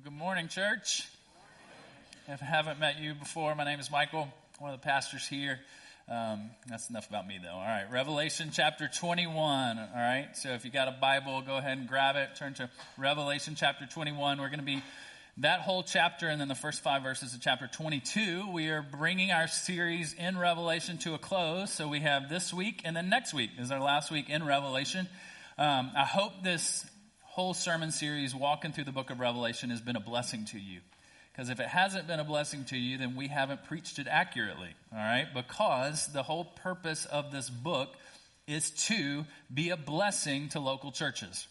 Well, good morning, church. If I haven't met you before, my name is Michael, one of the pastors here. Um, that's enough about me, though. All right, Revelation chapter 21. All right, so if you got a Bible, go ahead and grab it. Turn to Revelation chapter 21. We're going to be that whole chapter and then the first five verses of chapter 22. We are bringing our series in Revelation to a close. So we have this week and then next week is our last week in Revelation. Um, I hope this whole sermon series, walking through the book of Revelation, has been a blessing to you. Because if it hasn't been a blessing to you, then we haven't preached it accurately, all right? Because the whole purpose of this book is to be a blessing to local churches.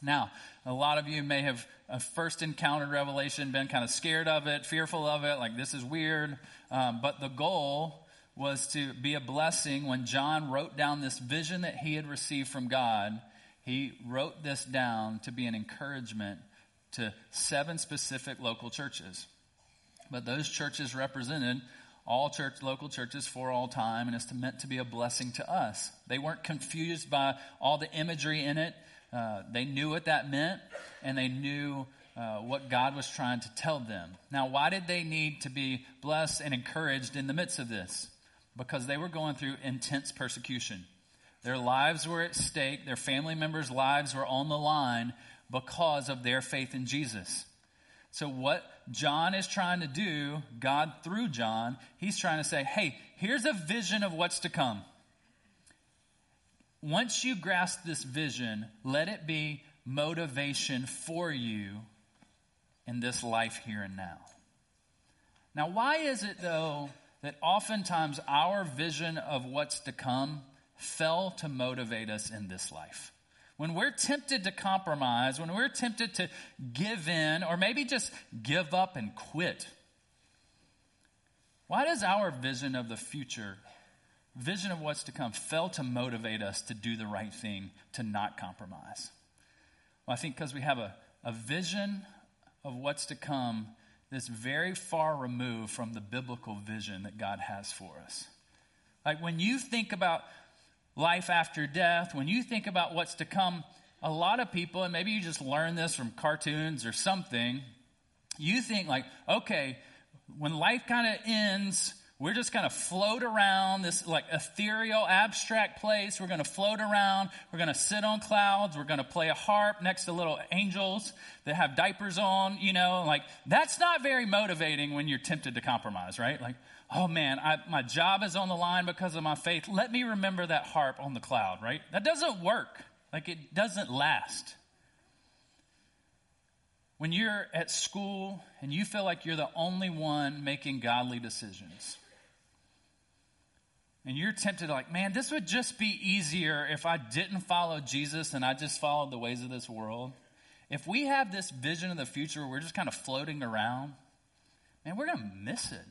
Now, a lot of you may have uh, first encountered Revelation, been kind of scared of it, fearful of it, like this is weird. Um, but the goal was to be a blessing when John wrote down this vision that he had received from God he wrote this down to be an encouragement to seven specific local churches. But those churches represented all church, local churches for all time, and it's meant to be a blessing to us. They weren't confused by all the imagery in it. Uh, they knew what that meant, and they knew uh, what God was trying to tell them. Now, why did they need to be blessed and encouraged in the midst of this? Because they were going through intense persecution. Their lives were at stake, their family members' lives were on the line because of their faith in Jesus. So, what John is trying to do, God through John, he's trying to say, hey, here's a vision of what's to come. Once you grasp this vision, let it be motivation for you in this life here and now. Now, why is it, though, that oftentimes our vision of what's to come fell to motivate us in this life. When we're tempted to compromise, when we're tempted to give in, or maybe just give up and quit, why does our vision of the future, vision of what's to come, fail to motivate us to do the right thing, to not compromise? Well, I think because we have a, a vision of what's to come that's very far removed from the biblical vision that God has for us. Like when you think about life after death, when you think about what's to come, a lot of people, and maybe you just learn this from cartoons or something, you think like, okay, when life kind of ends, we're just going to float around this like ethereal, abstract place. We're going to float around. We're going to sit on clouds. We're going to play a harp next to little angels that have diapers on, you know, like that's not very motivating when you're tempted to compromise, right? Like, oh man, I, my job is on the line because of my faith. Let me remember that harp on the cloud, right? That doesn't work. Like it doesn't last. When you're at school and you feel like you're the only one making godly decisions, and you're tempted like, man, this would just be easier if I didn't follow Jesus and I just followed the ways of this world. If we have this vision of the future we're just kind of floating around, man, we're going to miss it.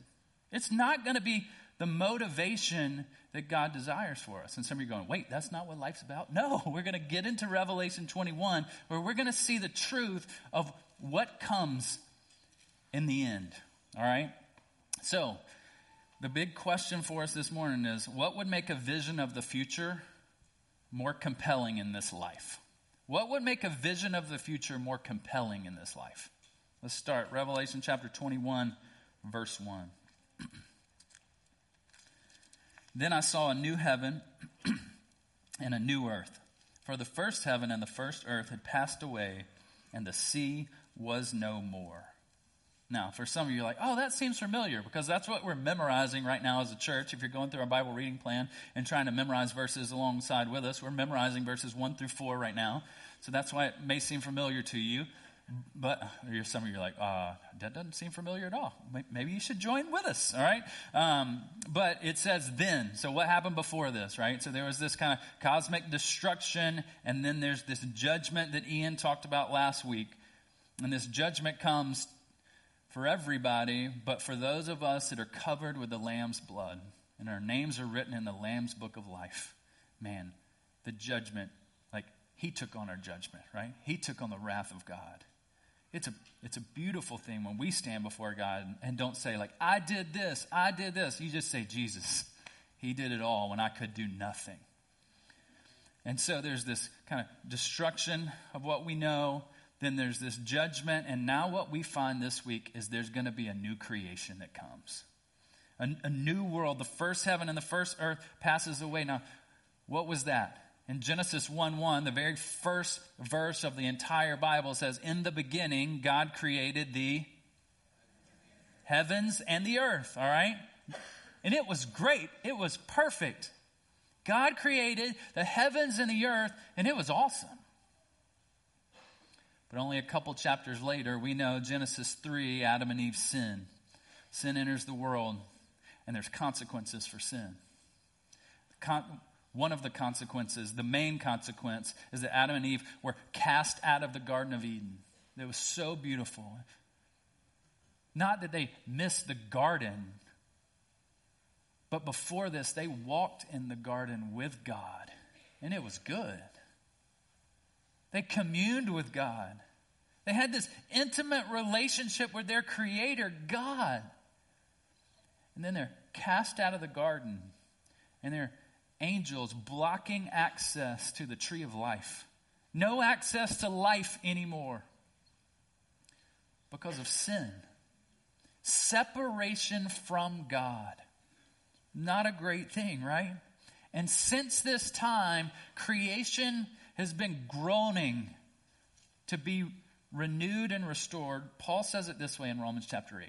It's not going to be the motivation that God desires for us. And some of you are going, wait, that's not what life's about? No, we're going to get into Revelation 21 where we're going to see the truth of what comes in the end. All right? So, the big question for us this morning is what would make a vision of the future more compelling in this life? What would make a vision of the future more compelling in this life? Let's start. Revelation chapter 21, verse 1. then I saw a new heaven and a new earth. For the first heaven and the first earth had passed away, and the sea was no more. Now, for some of you, like, oh, that seems familiar because that's what we're memorizing right now as a church. If you're going through our Bible reading plan and trying to memorize verses alongside with us, we're memorizing verses 1 through 4 right now. So that's why it may seem familiar to you. But some of you are like, uh, that doesn't seem familiar at all. Maybe you should join with us, all right? Um, but it says then. So what happened before this, right? So there was this kind of cosmic destruction, and then there's this judgment that Ian talked about last week. And this judgment comes for everybody, but for those of us that are covered with the Lamb's blood, and our names are written in the Lamb's book of life. Man, the judgment, like, he took on our judgment, right? He took on the wrath of God. It's a, it's a beautiful thing when we stand before God and don't say, like, I did this, I did this. You just say, Jesus, He did it all when I could do nothing. And so there's this kind of destruction of what we know. Then there's this judgment. And now, what we find this week is there's going to be a new creation that comes. A, a, new world. The first heaven and the first earth passes away. Now, what was that? In Genesis 1 1, the very first verse of the entire Bible says, In the beginning, God created the heavens and the earth, all right? And it was great. It was perfect. God created the heavens and the earth, and it was awesome. But only a couple chapters later, we know Genesis 3 Adam and Eve sin. Sin enters the world, and there's consequences for sin. Con- one of the consequences, the main consequence, is that Adam and Eve were cast out of the Garden of Eden. It was so beautiful. Not that they missed the garden, but before this, they walked in the garden with God, and it was good. They communed with God. They had this intimate relationship with their Creator, God. And then they're cast out of the garden, and they're angels blocking access to the tree of life. No access to life anymore because of sin. Separation from God. Not a great thing, right? And since this time, creation has been groaning to be renewed and restored. Paul says it this way in Romans chapter 8.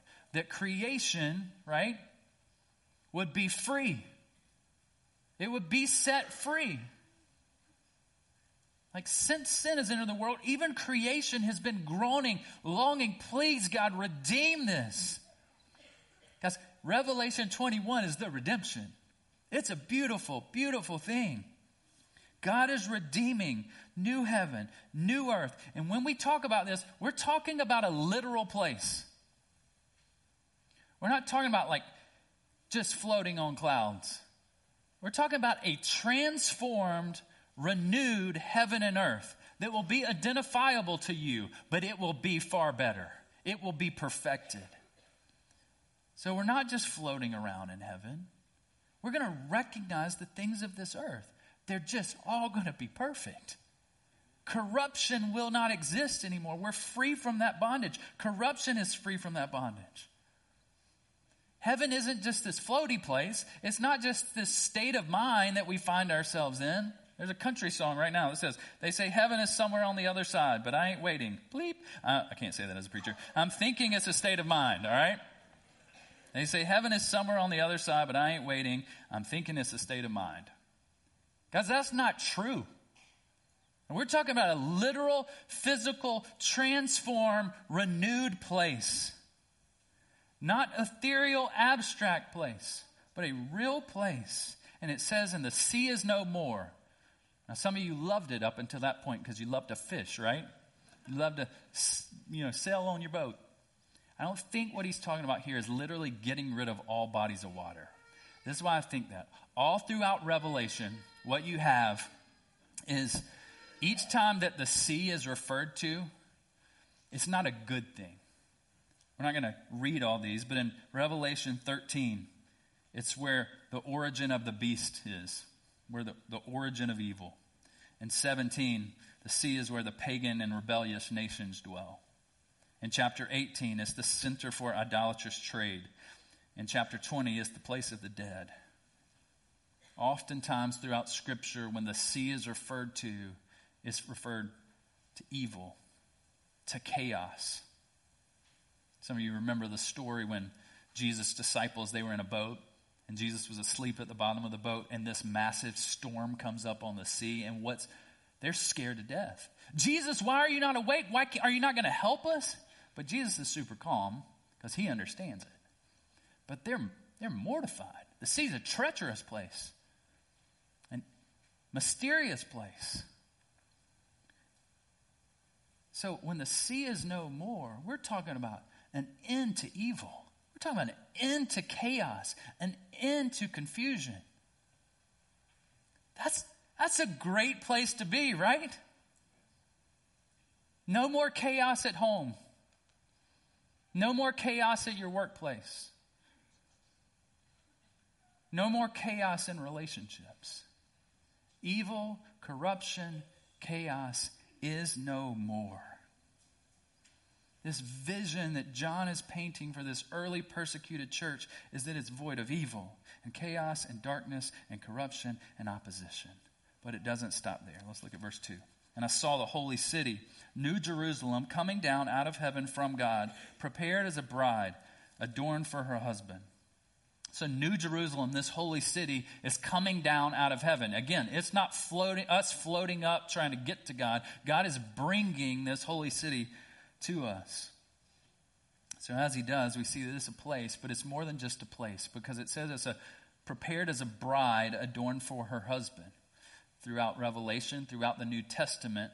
that creation, right, would be free. It would be set free. Like since sin has entered the world, even creation has been groaning, longing, please God, redeem this. Because Revelation 21 is the redemption. It's a beautiful, beautiful thing. God is redeeming new heaven, new earth. And when we talk about this, we're talking about a literal place. We're not talking about like just floating on clouds. We're talking about a transformed, renewed heaven and earth that will be identifiable to you, but it will be far better. It will be perfected. So we're not just floating around in heaven. We're going to recognize the things of this earth. They're just all going to be perfect. Corruption will not exist anymore. We're free from that bondage. Corruption is free from that bondage. Heaven isn't just this floaty place. It's not just this state of mind that we find ourselves in. There's a country song right now that says, they say heaven is somewhere on the other side, but I ain't waiting. Bleep. Uh, I can't say that as a preacher. I'm thinking it's a state of mind, all right? They say heaven is somewhere on the other side, but I ain't waiting. I'm thinking it's a state of mind. Guys, that's not true. And we're talking about a literal, physical, transform, renewed place. Not ethereal, abstract place, but a real place. And it says, and the sea is no more. Now, some of you loved it up until that point because you loved to fish, right? You love to, you know, sail on your boat. I don't think what he's talking about here is literally getting rid of all bodies of water. This is why I think that. All throughout Revelation, what you have is each time that the sea is referred to, it's not a good thing. We're not going to read all these, but in Revelation 13, it's where the origin of the beast is, where the, the origin of evil. In 17, the sea is where the pagan and rebellious nations dwell. In chapter 18, it's the center for idolatrous trade. In chapter 20, it's the place of the dead. Oftentimes throughout Scripture, when the sea is referred to, it's referred to evil, to chaos, some of you remember the story when Jesus' disciples, they were in a boat and Jesus was asleep at the bottom of the boat and this massive storm comes up on the sea and what's they're scared to death. Jesus, why are you not awake? Why are you not going to help us? But Jesus is super calm because he understands it. But they're they're mortified. The sea's a treacherous place. A mysterious place. So when the sea is no more, we're talking about an end to evil. We're talking about an end to chaos, an end to confusion. That's, that's a great place to be, right? No more chaos at home. No more chaos at your workplace. No more chaos in relationships. Evil, corruption, chaos is no more. This vision that John is painting for this early persecuted church is that it's void of evil and chaos and darkness and corruption and opposition. But it doesn't stop there. Let's look at verse 2. And I saw the holy city, New Jerusalem, coming down out of heaven from God, prepared as a bride, adorned for her husband. So New Jerusalem, this holy city, is coming down out of heaven. Again, it's not floating, us floating up trying to get to God. God is bringing this holy city to us. So as he does, we see that it's a place, but it's more than just a place because it says it's a prepared as a bride adorned for her husband. Throughout Revelation, throughout the New Testament,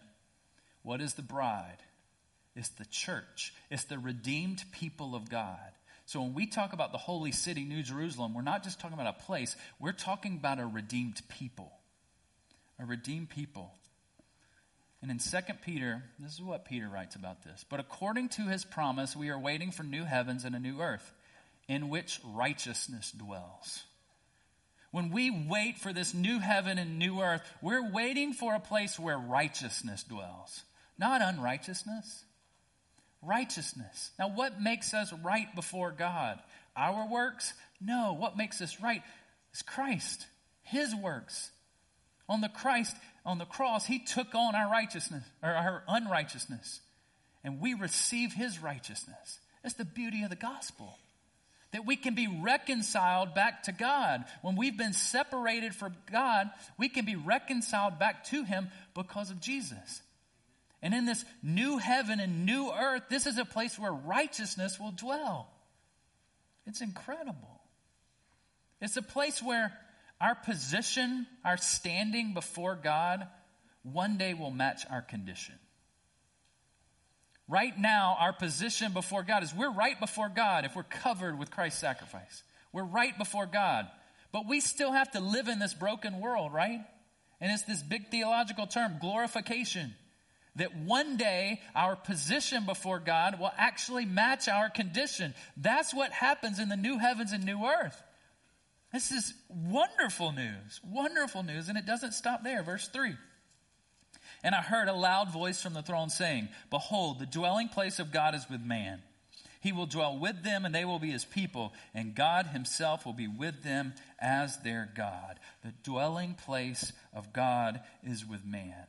what is the bride? It's the church. It's the redeemed people of God. So when we talk about the holy city, New Jerusalem, we're not just talking about a place, we're talking about a redeemed people. A redeemed people. And in 2 Peter, this is what Peter writes about this. But according to his promise, we are waiting for new heavens and a new earth in which righteousness dwells. When we wait for this new heaven and new earth, we're waiting for a place where righteousness dwells, not unrighteousness. Righteousness. Now, what makes us right before God? Our works? No. What makes us right is Christ, His works. On the Christ, on the cross, he took on our righteousness or our unrighteousness, and we receive his righteousness. That's the beauty of the gospel. That we can be reconciled back to God. When we've been separated from God, we can be reconciled back to him because of Jesus. And in this new heaven and new earth, this is a place where righteousness will dwell. It's incredible. It's a place where our position, our standing before God, one day will match our condition. Right now, our position before God is we're right before God if we're covered with Christ's sacrifice. We're right before God. But we still have to live in this broken world, right? And it's this big theological term, glorification. That one day our position before God will actually match our condition. That's what happens in the new heavens and new earth. This is wonderful news. Wonderful news. And it doesn't stop there. Verse 3. And I heard a loud voice from the throne saying, Behold, the dwelling place of God is with man. He will dwell with them, and they will be his people, and God himself will be with them as their God. The dwelling place of God is with man.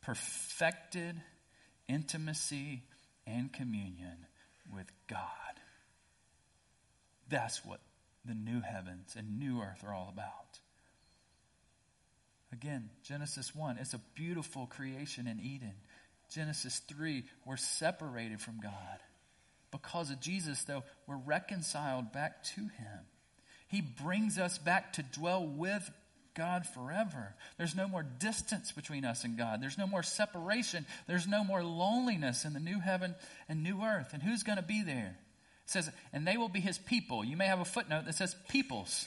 Perfected intimacy and communion with God. That's what the new heavens and new earth are all about. Again, Genesis 1, it's a beautiful creation in Eden. Genesis 3, we're separated from God. Because of Jesus, though, we're reconciled back to Him. He brings us back to dwell with God forever. There's no more distance between us and God. There's no more separation. There's no more loneliness in the new heaven and new earth. And who's going to be there? It says, and they will be his people. You may have a footnote that says peoples.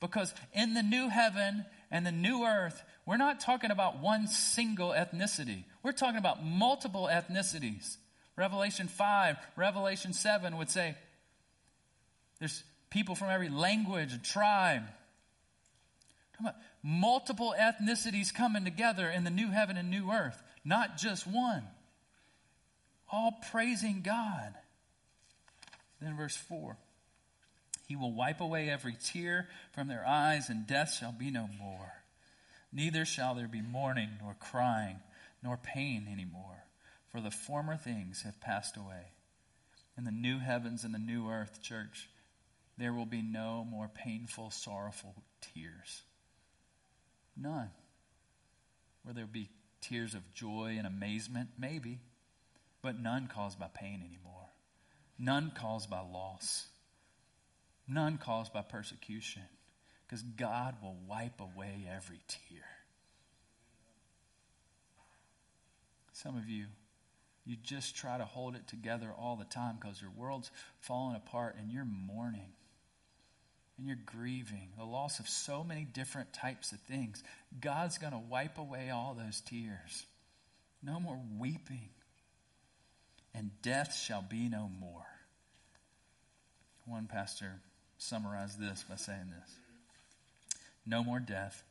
Because in the new heaven and the new earth, we're not talking about one single ethnicity. We're talking about multiple ethnicities. Revelation 5, Revelation 7 would say there's people from every language and tribe. multiple ethnicities coming together in the new heaven and new earth, not just one. All praising God. Then verse 4 He will wipe away every tear from their eyes, and death shall be no more. Neither shall there be mourning, nor crying, nor pain anymore, for the former things have passed away. In the new heavens and the new earth, church, there will be no more painful, sorrowful tears. None. Will there will be tears of joy and amazement? Maybe. But none caused by pain anymore. None caused by loss. None caused by persecution. Because God will wipe away every tear. Some of you, You just try to hold it together all the time because your world's falling apart and you're mourning and you're grieving the loss of so many different types of things. God's going to wipe away all those tears. No more weeping. And death shall be no more. One pastor summarized this by saying this. No more death.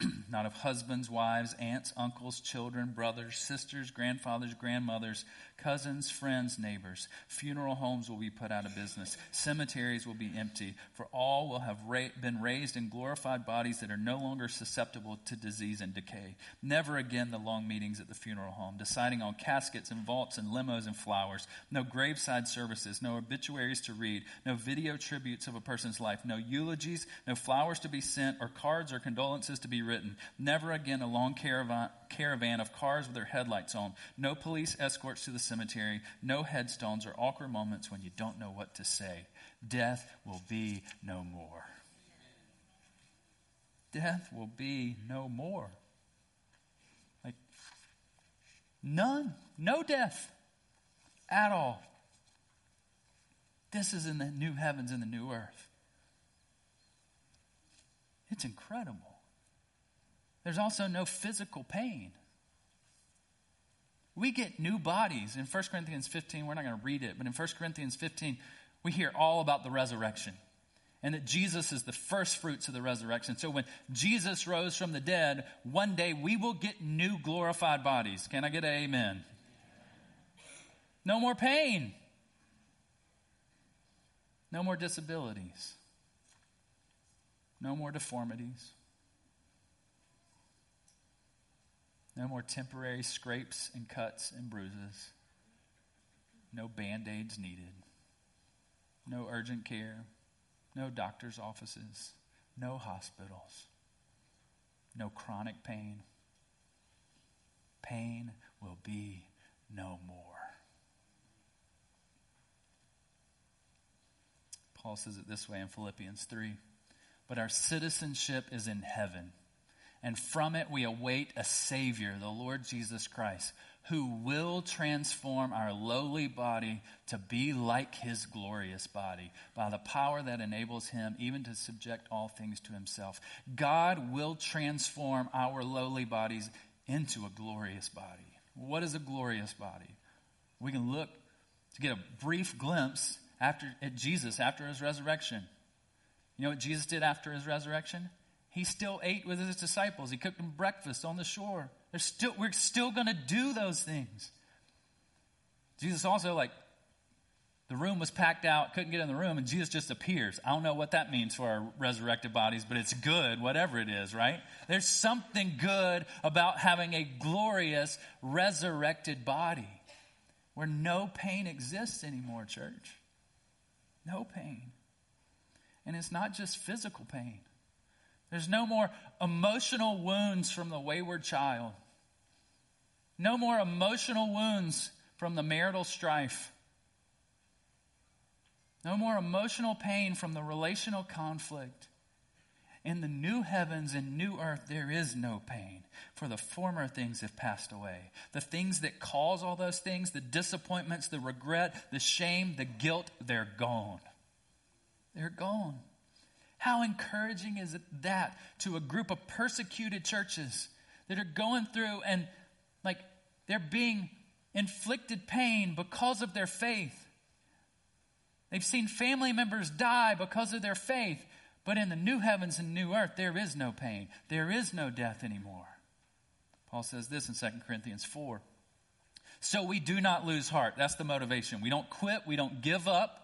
Not of husbands, wives, aunts, uncles, children, brothers, sisters, grandfathers, grandmothers, cousins, friends, neighbors. Funeral homes will be put out of business. Cemeteries will be empty, for all will have ra- been raised in glorified bodies that are no longer susceptible to disease and decay. Never again the long meetings at the funeral home, deciding on caskets and vaults and limos and flowers. No graveside services, no obituaries to read, no video tributes of a person's life, no eulogies, no flowers to be sent, or cards or condolences to be written. Never again a long caravan, caravan of cars with their headlights on. No police escorts to the cemetery. No headstones or awkward moments when you don't know what to say. Death will be no more. Death will be no more. Like, none. No death at all. This is in the new heavens and the new earth. It's incredible. There's also no physical pain. We get new bodies. In 1 Corinthians 15, we're not going to read it, but in 1 Corinthians 15, we hear all about the resurrection and that Jesus is the first fruits of the resurrection. So when Jesus rose from the dead, one day we will get new glorified bodies. Can I get an amen? No more pain. No more disabilities. No more deformities. No more temporary scrapes and cuts and bruises. No band aids needed. No urgent care. No doctor's offices. No hospitals. No chronic pain. Pain will be no more. Paul says it this way in Philippians 3 But our citizenship is in heaven and from it we await a Savior, the Lord Jesus Christ, who will transform our lowly body to be like his glorious body by the power that enables him even to subject all things to himself. God will transform our lowly bodies into a glorious body. What is a glorious body? We can look to get a brief glimpse after at Jesus after his resurrection. You know what Jesus did after his resurrection? He still ate with his disciples. He cooked them breakfast on the shore. Still, we're still going to do those things. Jesus also, like, the room was packed out, couldn't get in the room, and Jesus just appears. I don't know what that means for our resurrected bodies, but it's good, whatever it is, right? There's something good about having a glorious resurrected body where no pain exists anymore, church. No pain. And it's not just physical pain. There's no more emotional wounds from the wayward child. No more emotional wounds from the marital strife. No more emotional pain from the relational conflict. In the new heavens and new earth, there is no pain, for the former things have passed away. The things that cause all those things, the disappointments, the regret, the shame, the guilt, they're gone. They're gone. How encouraging is that to a group of persecuted churches that are going through and like they're being inflicted pain because of their faith? They've seen family members die because of their faith, but in the new heavens and new earth, there is no pain, there is no death anymore. Paul says this in 2 Corinthians 4. So we do not lose heart. That's the motivation. We don't quit, we don't give up.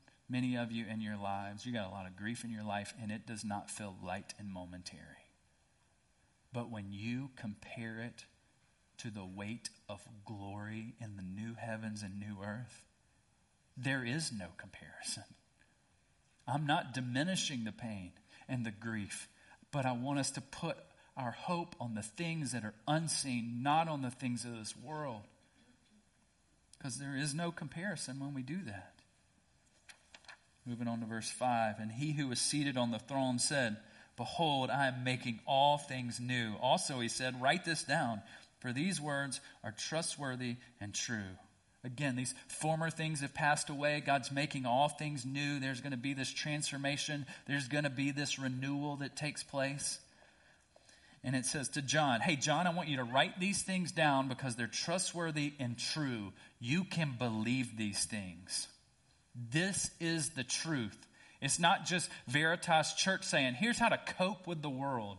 many of you in your lives, you got a lot of grief in your life, and it does not feel light and momentary. But when you compare it to the weight of glory in the new heavens and new earth, there is no comparison. I'm not diminishing the pain and the grief, but I want us to put our hope on the things that are unseen, not on the things of this world. Because there is no comparison when we do that. Moving on to verse 5. And he who was seated on the throne said, Behold, I am making all things new. Also, he said, Write this down, for these words are trustworthy and true. Again, these former things have passed away. God's making all things new. There's going to be this transformation, there's going to be this renewal that takes place. And it says to John, Hey, John, I want you to write these things down because they're trustworthy and true. You can believe these things. This is the truth. It's not just Veritas Church saying, here's how to cope with the world.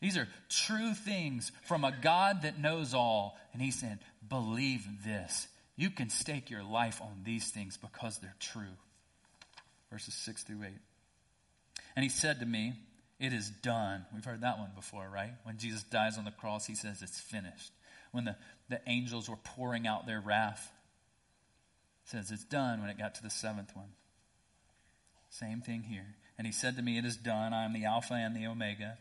These are true things from a God that knows all. And He said, believe this. You can stake your life on these things because they're true. Verses 6 through 8. And He said to me, It is done. We've heard that one before, right? When Jesus dies on the cross, He says, It's finished. When the, the angels were pouring out their wrath, says it's done when it got to the seventh one. Same thing here. And he said to me, It is done. I am the Alpha and the Omega,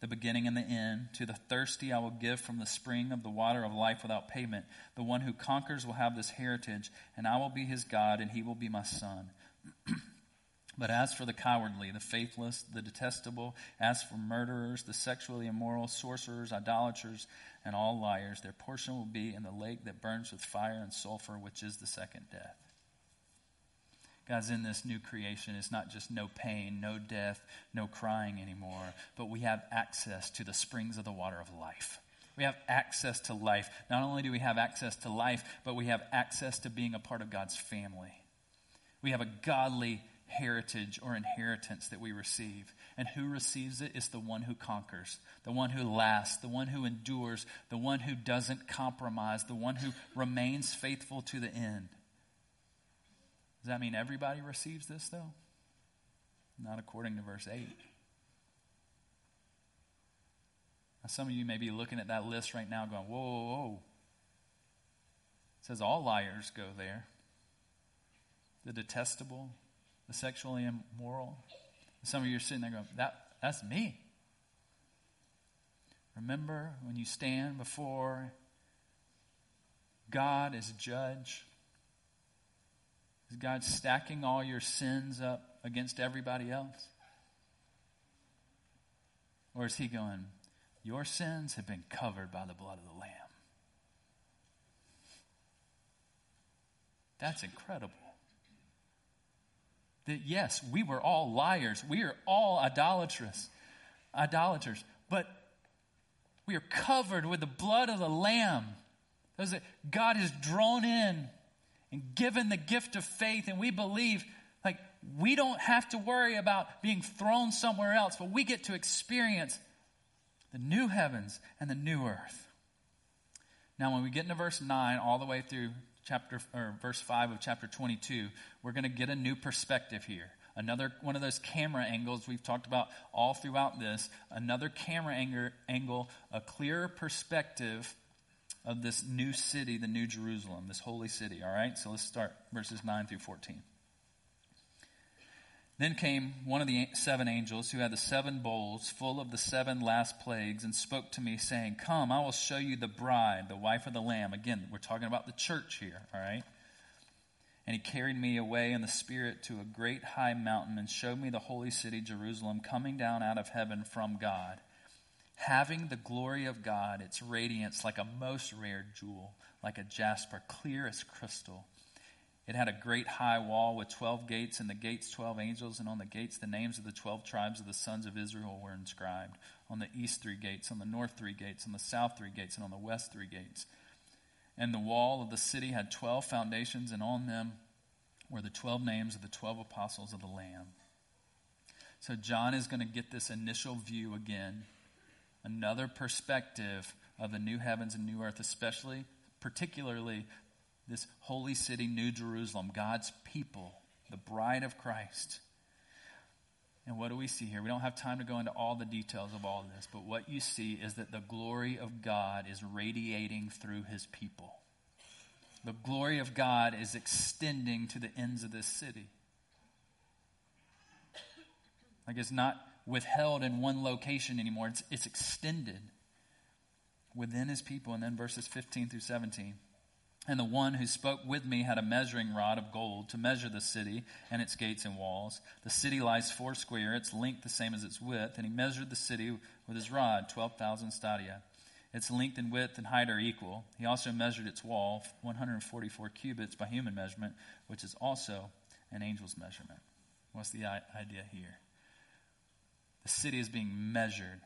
the beginning and the end. To the thirsty I will give from the spring of the water of life without payment. The one who conquers will have this heritage, and I will be his God, and he will be my son. But as for the cowardly, the faithless, the detestable, as for murderers, the sexually immoral, sorcerers, idolaters, and all liars, their portion will be in the lake that burns with fire and sulfur, which is the second death. God's in this new creation, it's not just no pain, no death, no crying anymore, but we have access to the springs of the water of life. We have access to life. Not only do we have access to life, but we have access to being a part of God's family. We have a godly heritage or inheritance that we receive. And who receives it is the one who conquers, the one who lasts, the one who endures, the one who doesn't compromise, the one who remains faithful to the end. Does that mean everybody receives this, though? Not according to verse 8. Now, some of you may be looking at that list right now going, whoa, whoa, whoa. It says all liars go there. The detestable, the sexually immoral. Some of you are sitting there going, that, that's me. Remember when you stand before God as a judge? Is God stacking all your sins up against everybody else? Or is He going, Your sins have been covered by the blood of the Lamb? That's incredible that yes, we were all liars. We are all idolatrous, idolaters. But we are covered with the blood of the Lamb. That God has drawn in and given the gift of faith, and we believe like we don't have to worry about being thrown somewhere else, but we get to experience the new heavens and the new earth. Now, when we get into verse 9, all the way through chapter or verse 5 of chapter 22, we're going to get a new perspective here. Another one of those camera angles we've talked about all throughout this, another camera angle, a clearer perspective of this new city, the new Jerusalem, this holy city. All right? So let's start verses 9 through 14. Then came one of the seven angels who had the seven bowls full of the seven last plagues and spoke to me, saying, Come, I will show you the bride, the wife of the Lamb. Again, we're talking about the church here, all right? And he carried me away in the Spirit to a great high mountain and showed me the holy city, Jerusalem, coming down out of heaven from God, having the glory of God, its radiance like a most rare jewel, like a jasper, clear as crystal. It had a great high wall with 12 gates, and the gates 12 angels, and on the gates the names of the 12 tribes of the sons of Israel were inscribed. On the east three gates, on the north three gates, on the south three gates, and on the west three gates. And the wall of the city had 12 foundations, and on them were the 12 names of the 12 apostles of the Lamb. So John is going to get this initial view again, another perspective of the new heavens and new earth, especially, particularly this holy city, New Jerusalem, God's people, the bride of Christ. And what do we see here? We don't have time to go into all the details of all this, but what you see is that the glory of God is radiating through his people. The glory of God is extending to the ends of this city. Like it's not withheld in one location anymore, it's, it's extended within his people. And then verses 15 through 17. And the one who spoke with me had a measuring rod of gold to measure the city and its gates and walls. The city lies four square, its length the same as its width. And he measured the city with his rod, 12,000 stadia. Its length and width and height are equal. He also measured its wall, 144 cubits by human measurement, which is also an angel's measurement. What's the idea here? The city is being measured.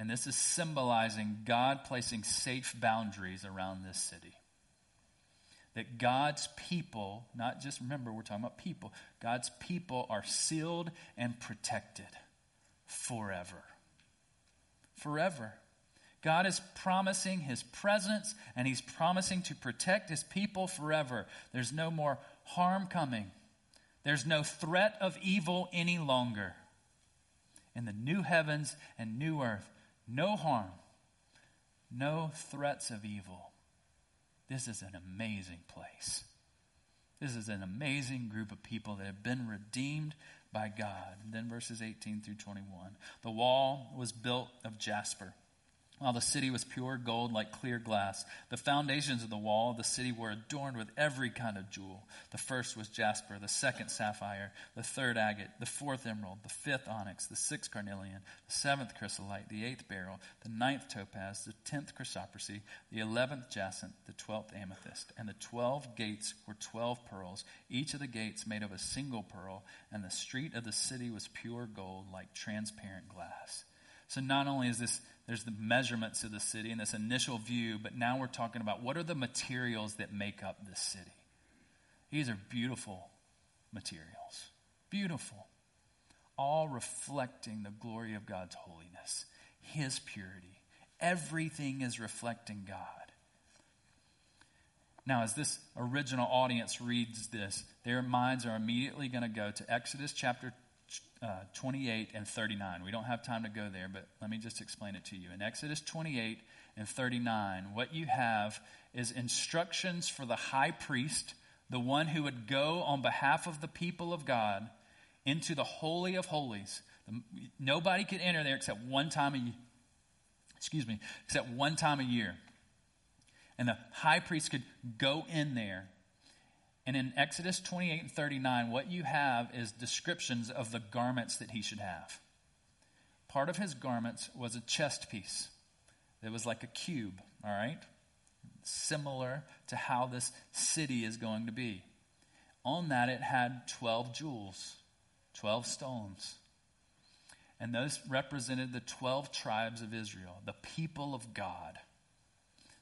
And this is symbolizing God placing safe boundaries around this city that God's people, not just remember, we're talking about people, God's people are sealed and protected forever. Forever. God is promising his presence and he's promising to protect his people forever. There's no more harm coming, there's no threat of evil any longer. In the new heavens and new earth, no harm, no threats of evil. This is an amazing place. This is an amazing group of people that have been redeemed by God. And then verses 18 through 21. The wall was built of jasper while the city was pure gold like clear glass. The foundations of the wall of the city were adorned with every kind of jewel. The first was jasper, the second sapphire, the third agate, the fourth emerald, the fifth onyx, the sixth carnelian, the seventh chrysolite, the eighth beryl, the ninth topaz, the tenth chrysoprase, the eleventh jacinth, the twelfth amethyst. And the twelve gates were twelve pearls, each of the gates made of a single pearl, and the street of the city was pure gold like transparent glass. So not only is this there's the measurements of the city and this initial view, but now we're talking about what are the materials that make up this city. These are beautiful materials. Beautiful. All reflecting the glory of God's holiness, His purity. Everything is reflecting God. Now, as this original audience reads this, their minds are immediately going to go to Exodus chapter uh, 28 and 39. We don't have time to go there, but let me just explain it to you. In Exodus 28 and 39, what you have is instructions for the high priest, the one who would go on behalf of the people of God into the Holy of Holies. Nobody could enter there except one time a year. Excuse me, except one time a year. And the high priest could go in there and in Exodus 28 and 39, what you have is descriptions of the garments that he should have. Part of his garments was a chest piece. It was like a cube, all right? Similar to how this city is going to be. On that, it had 12 jewels, 12 stones. And those represented the 12 tribes of Israel, the people of God.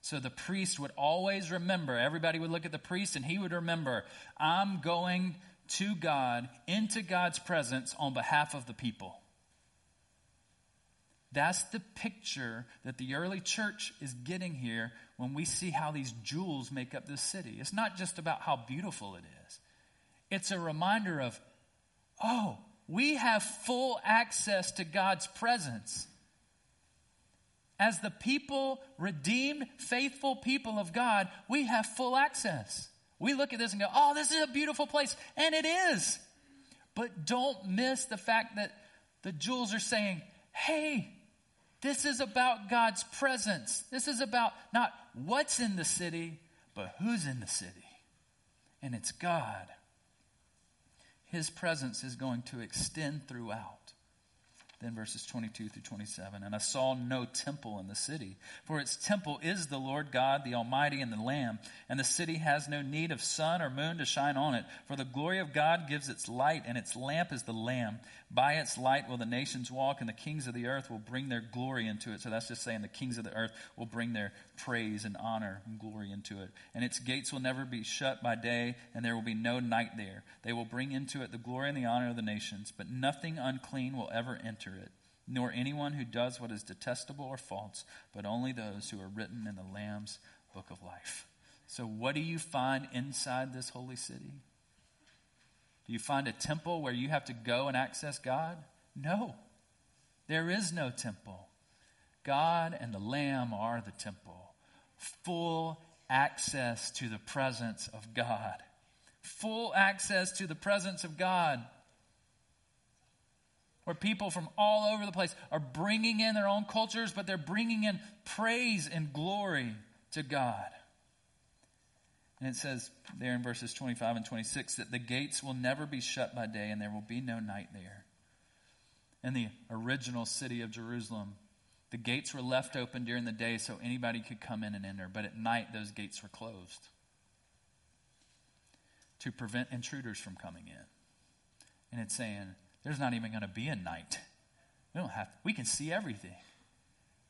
So the priest would always remember, everybody would look at the priest and he would remember, I'm going to God, into God's presence on behalf of the people. That's the picture that the early church is getting here when we see how these jewels make up this city. It's not just about how beautiful it is, it's a reminder of, oh, we have full access to God's presence as the people, redeemed, faithful people of God, we have full access. We look at this and go, oh, this is a beautiful place. And it is. But don't miss the fact that the jewels are saying, hey, this is about God's presence. This is about not what's in the city, but who's in the city. And it's God. His presence is going to extend throughout. Then verses 22 through 27. And I saw no temple in the city, for its temple is the Lord God, the Almighty, and the Lamb. And the city has no need of sun or moon to shine on it, for the glory of God gives its light, and its lamp is the Lamb. By its light will the nations walk, and the kings of the earth will bring their glory into it. So that's just saying the kings of the earth will bring their praise and honor and glory into it. And its gates will never be shut by day, and there will be no night there. They will bring into it the glory and the honor of the nations, but nothing unclean will ever enter it, nor anyone who does what is detestable or false, but only those who are written in the Lamb's book of life. So, what do you find inside this holy city? Do you find a temple where you have to go and access God? No, there is no temple. God and the Lamb are the temple. Full access to the presence of God. Full access to the presence of God. Where people from all over the place are bringing in their own cultures, but they're bringing in praise and glory to God. And it says there in verses 25 and 26 that the gates will never be shut by day and there will be no night there. In the original city of Jerusalem, the gates were left open during the day so anybody could come in and enter, but at night those gates were closed to prevent intruders from coming in. And it's saying there's not even going to be a night. We don't have we can see everything.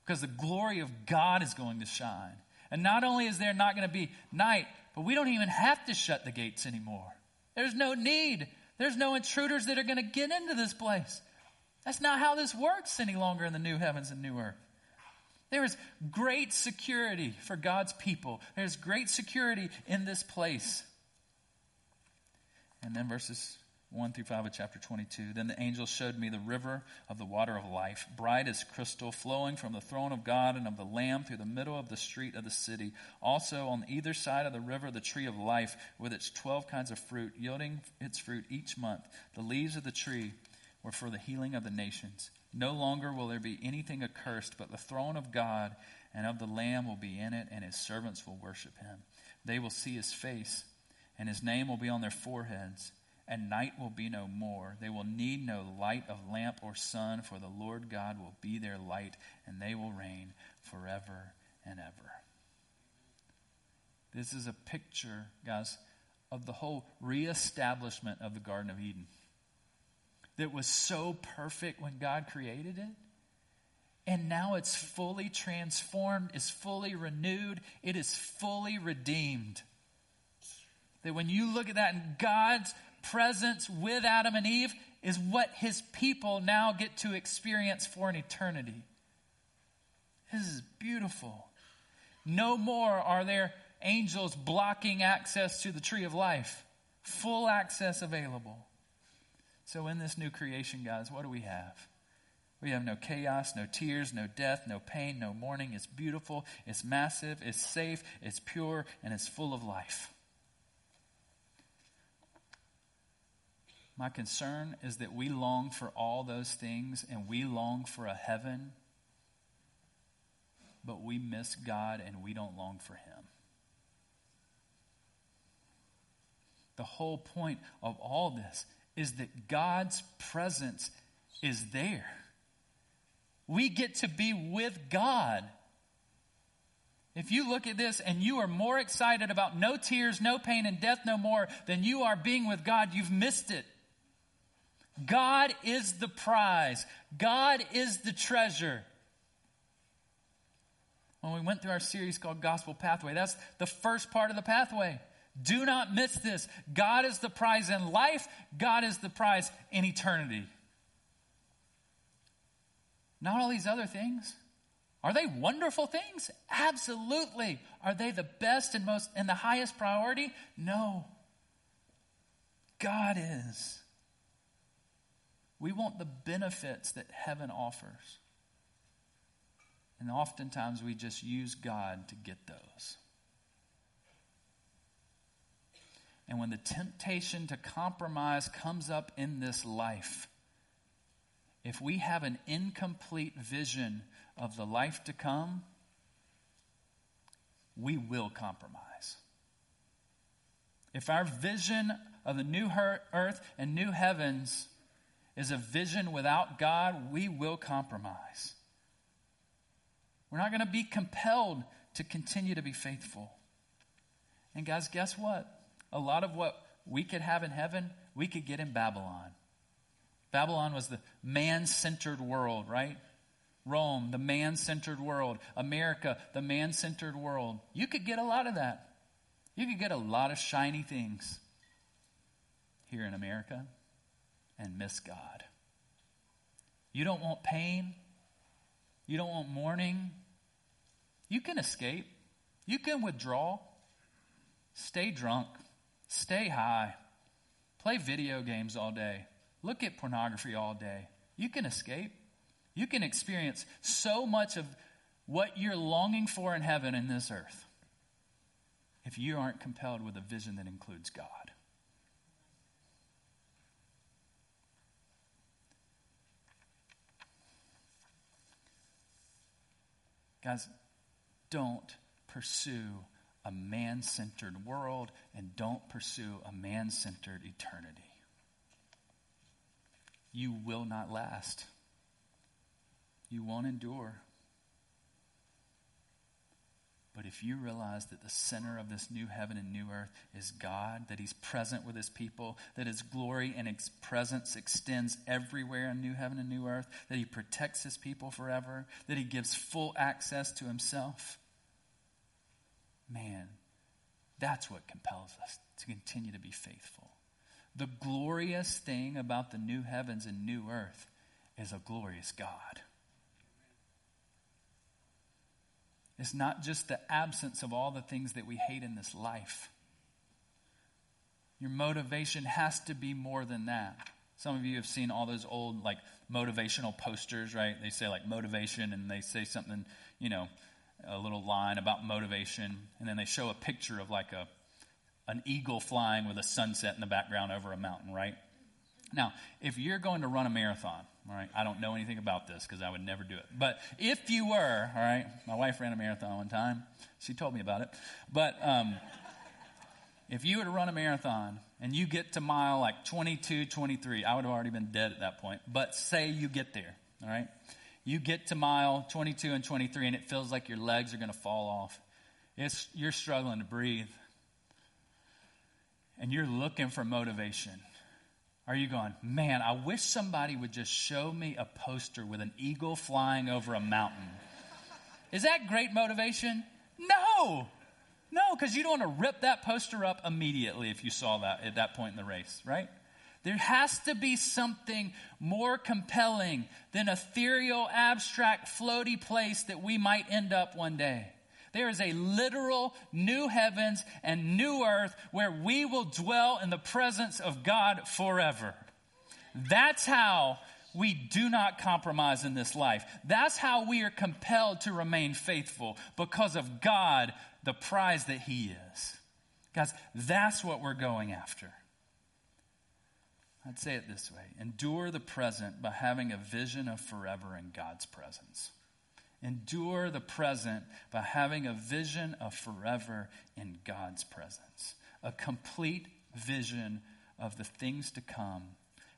Because the glory of God is going to shine. And not only is there not going to be night, but we don't even have to shut the gates anymore. There's no need. There's no intruders that are going to get into this place. That's not how this works any longer in the new heavens and new earth. There is great security for God's people. There's great security in this place. And then verses 1 through 5 of chapter 22. Then the angel showed me the river of the water of life, bright as crystal, flowing from the throne of God and of the Lamb through the middle of the street of the city. Also on either side of the river, the tree of life, with its 12 kinds of fruit, yielding its fruit each month. The leaves of the tree were for the healing of the nations. No longer will there be anything accursed, but the throne of God and of the Lamb will be in it, and his servants will worship him. They will see his face, and his name will be on their foreheads and night will be no more. They will need no light of lamp or sun, for the Lord God will be their light, and they will reign forever and ever. This is a picture, guys, of the whole reestablishment of the Garden of Eden. That was so perfect when God created it. And now it's fully transformed, is fully renewed, it is fully redeemed. That when you look at that and God's presence with Adam and Eve is what his people now get to experience for an eternity. This is beautiful. No more are there angels blocking access to the tree of life, full access available. So, in this new creation, guys, what do we have? We have no chaos, no tears, no death, no pain, no mourning. It's beautiful, it's massive, it's safe, it's pure, and it's full of life. My concern is that we long for all those things and we long for a heaven, but we miss God and we don't long for Him. The whole point of all this is that God's presence is there. We get to be with God. If you look at this and you are more excited about no tears, no pain, and death no more than you are being with God, you've missed it. God is the prize. God is the treasure. When we went through our series called Gospel Pathway, that's the first part of the pathway. Do not miss this. God is the prize in life, God is the prize in eternity. Not all these other things. Are they wonderful things? Absolutely. Are they the best and most and the highest priority? No. God is. We want the benefits that heaven offers. And oftentimes we just use God to get those. And when the temptation to compromise comes up in this life, if we have an incomplete vision of the life to come, we will compromise. If our vision of the new earth and new heavens is a vision without God, we will compromise. We're not going to be compelled to continue to be faithful. And guys, guess what? A lot of what we could have in heaven, we could get in Babylon. Babylon was the man centered world, right? Rome, the man centered world. America, the man centered world. You could get a lot of that. You could get a lot of shiny things here in America and miss God. You don't want pain. You don't want mourning. You can escape. You can withdraw. Stay drunk. Stay high. Play video games all day. Look at pornography all day. You can escape. You can experience so much of what you're longing for in heaven in this earth if you aren't compelled with a vision that includes God. Guys, don't pursue a man centered world and don't pursue a man centered eternity. You will not last, you won't endure. But if you realize that the center of this new heaven and new earth is God, that He's present with His people, that His glory and His presence extends everywhere in new heaven and new earth, that He protects His people forever, that He gives full access to Himself, man, that's what compels us to continue to be faithful. The glorious thing about the new heavens and new earth is a glorious God. It's not just the absence of all the things that we hate in this life. Your motivation has to be more than that. Some of you have seen all those old, like, motivational posters, right? They say, like, motivation, and they say something, you know, a little line about motivation, and then they show a picture of, like, a, an eagle flying with a sunset in the background over a mountain, right? Now, if you're going to run a marathon, all right, I don't know anything about this because I would never do it. But if you were, all right, my wife ran a marathon one time. She told me about it. But um, if you were to run a marathon and you get to mile like 22, 23, I would have already been dead at that point. But say you get there, all right? You get to mile 22 and 23 and it feels like your legs are going to fall off. It's, you're struggling to breathe. And you're looking for motivation. Are you going, man, I wish somebody would just show me a poster with an eagle flying over a mountain? Is that great motivation? No. No, because you don't want to rip that poster up immediately if you saw that at that point in the race, right? There has to be something more compelling than ethereal, abstract, floaty place that we might end up one day. There is a literal new heavens and new earth where we will dwell in the presence of God forever. That's how we do not compromise in this life. That's how we are compelled to remain faithful because of God, the prize that He is. Guys, that's what we're going after. I'd say it this way endure the present by having a vision of forever in God's presence. Endure the present by having a vision of forever in God's presence. A complete vision of the things to come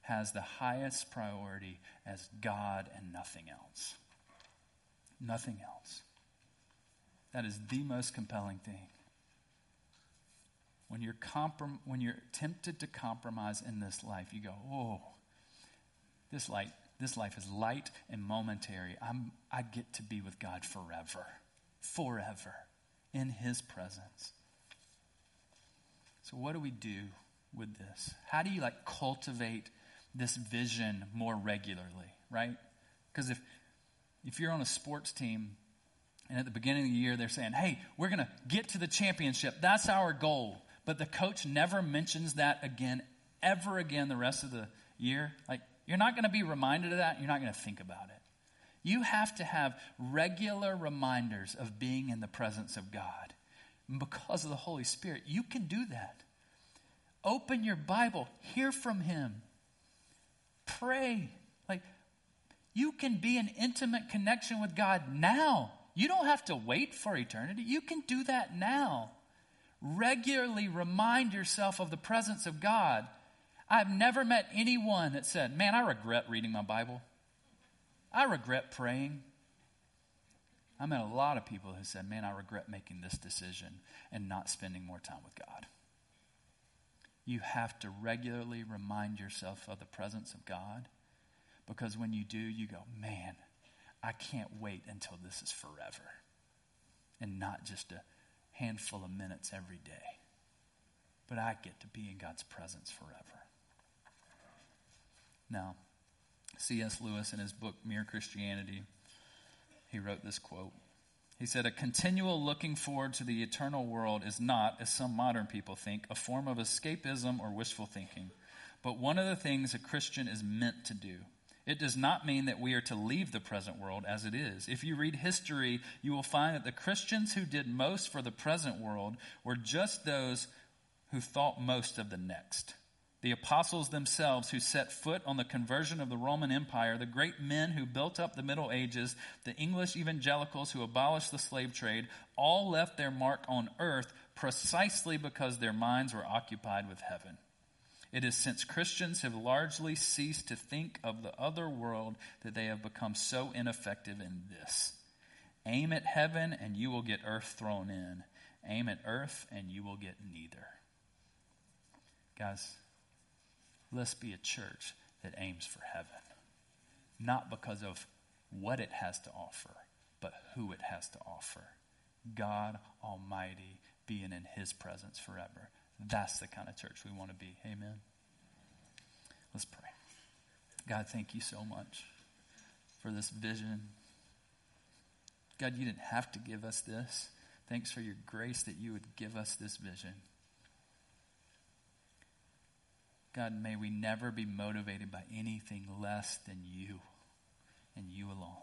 has the highest priority as God and nothing else. Nothing else. That is the most compelling thing. When you're, comprom- when you're tempted to compromise in this life, you go, oh, this light this life is light and momentary. I'm, I get to be with God forever, forever, in His presence. So, what do we do with this? How do you like cultivate this vision more regularly, right? Because if if you're on a sports team and at the beginning of the year they're saying, "Hey, we're going to get to the championship. That's our goal." But the coach never mentions that again ever again the rest of the year. Like you're not going to be reminded of that. You're not going to think about it. You have to have regular reminders of being in the presence of God. And because of the Holy Spirit, you can do that. Open your Bible, hear from Him, pray. Like, you can be in intimate connection with God now. You don't have to wait for eternity. You can do that now. Regularly remind yourself of the presence of God I've never met anyone that said, Man, I regret reading my Bible. I regret praying. I met a lot of people who said, Man, I regret making this decision and not spending more time with God. You have to regularly remind yourself of the presence of God because when you do, you go, Man, I can't wait until this is forever and not just a handful of minutes every day. But I get to be in God's presence forever. Now, C.S. Lewis, in his book Mere Christianity, he wrote this quote. He said, A continual looking forward to the eternal world is not, as some modern people think, a form of escapism or wishful thinking, but one of the things a Christian is meant to do. It does not mean that we are to leave the present world as it is. If you read history, you will find that the Christians who did most for the present world were just those who thought most of the next. The apostles themselves who set foot on the conversion of the Roman Empire, the great men who built up the Middle Ages, the English evangelicals who abolished the slave trade, all left their mark on earth precisely because their minds were occupied with heaven. It is since Christians have largely ceased to think of the other world that they have become so ineffective in this. Aim at heaven and you will get earth thrown in. Aim at earth and you will get neither. Guys, let's be a church that aims for heaven. Not because of what it has to offer, but who it has to offer. God Almighty being in His presence forever. That's the kind of church we want to be. Amen. Let's pray. God, thank you so much for this vision. God, you didn't have to give us this. Thanks for your grace that you would give us this vision. God, may we never be motivated by anything less than you and you alone.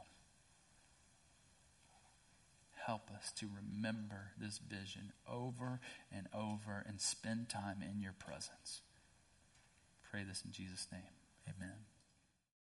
Help us to remember this vision over and over and spend time in your presence. Pray this in Jesus' name. Amen.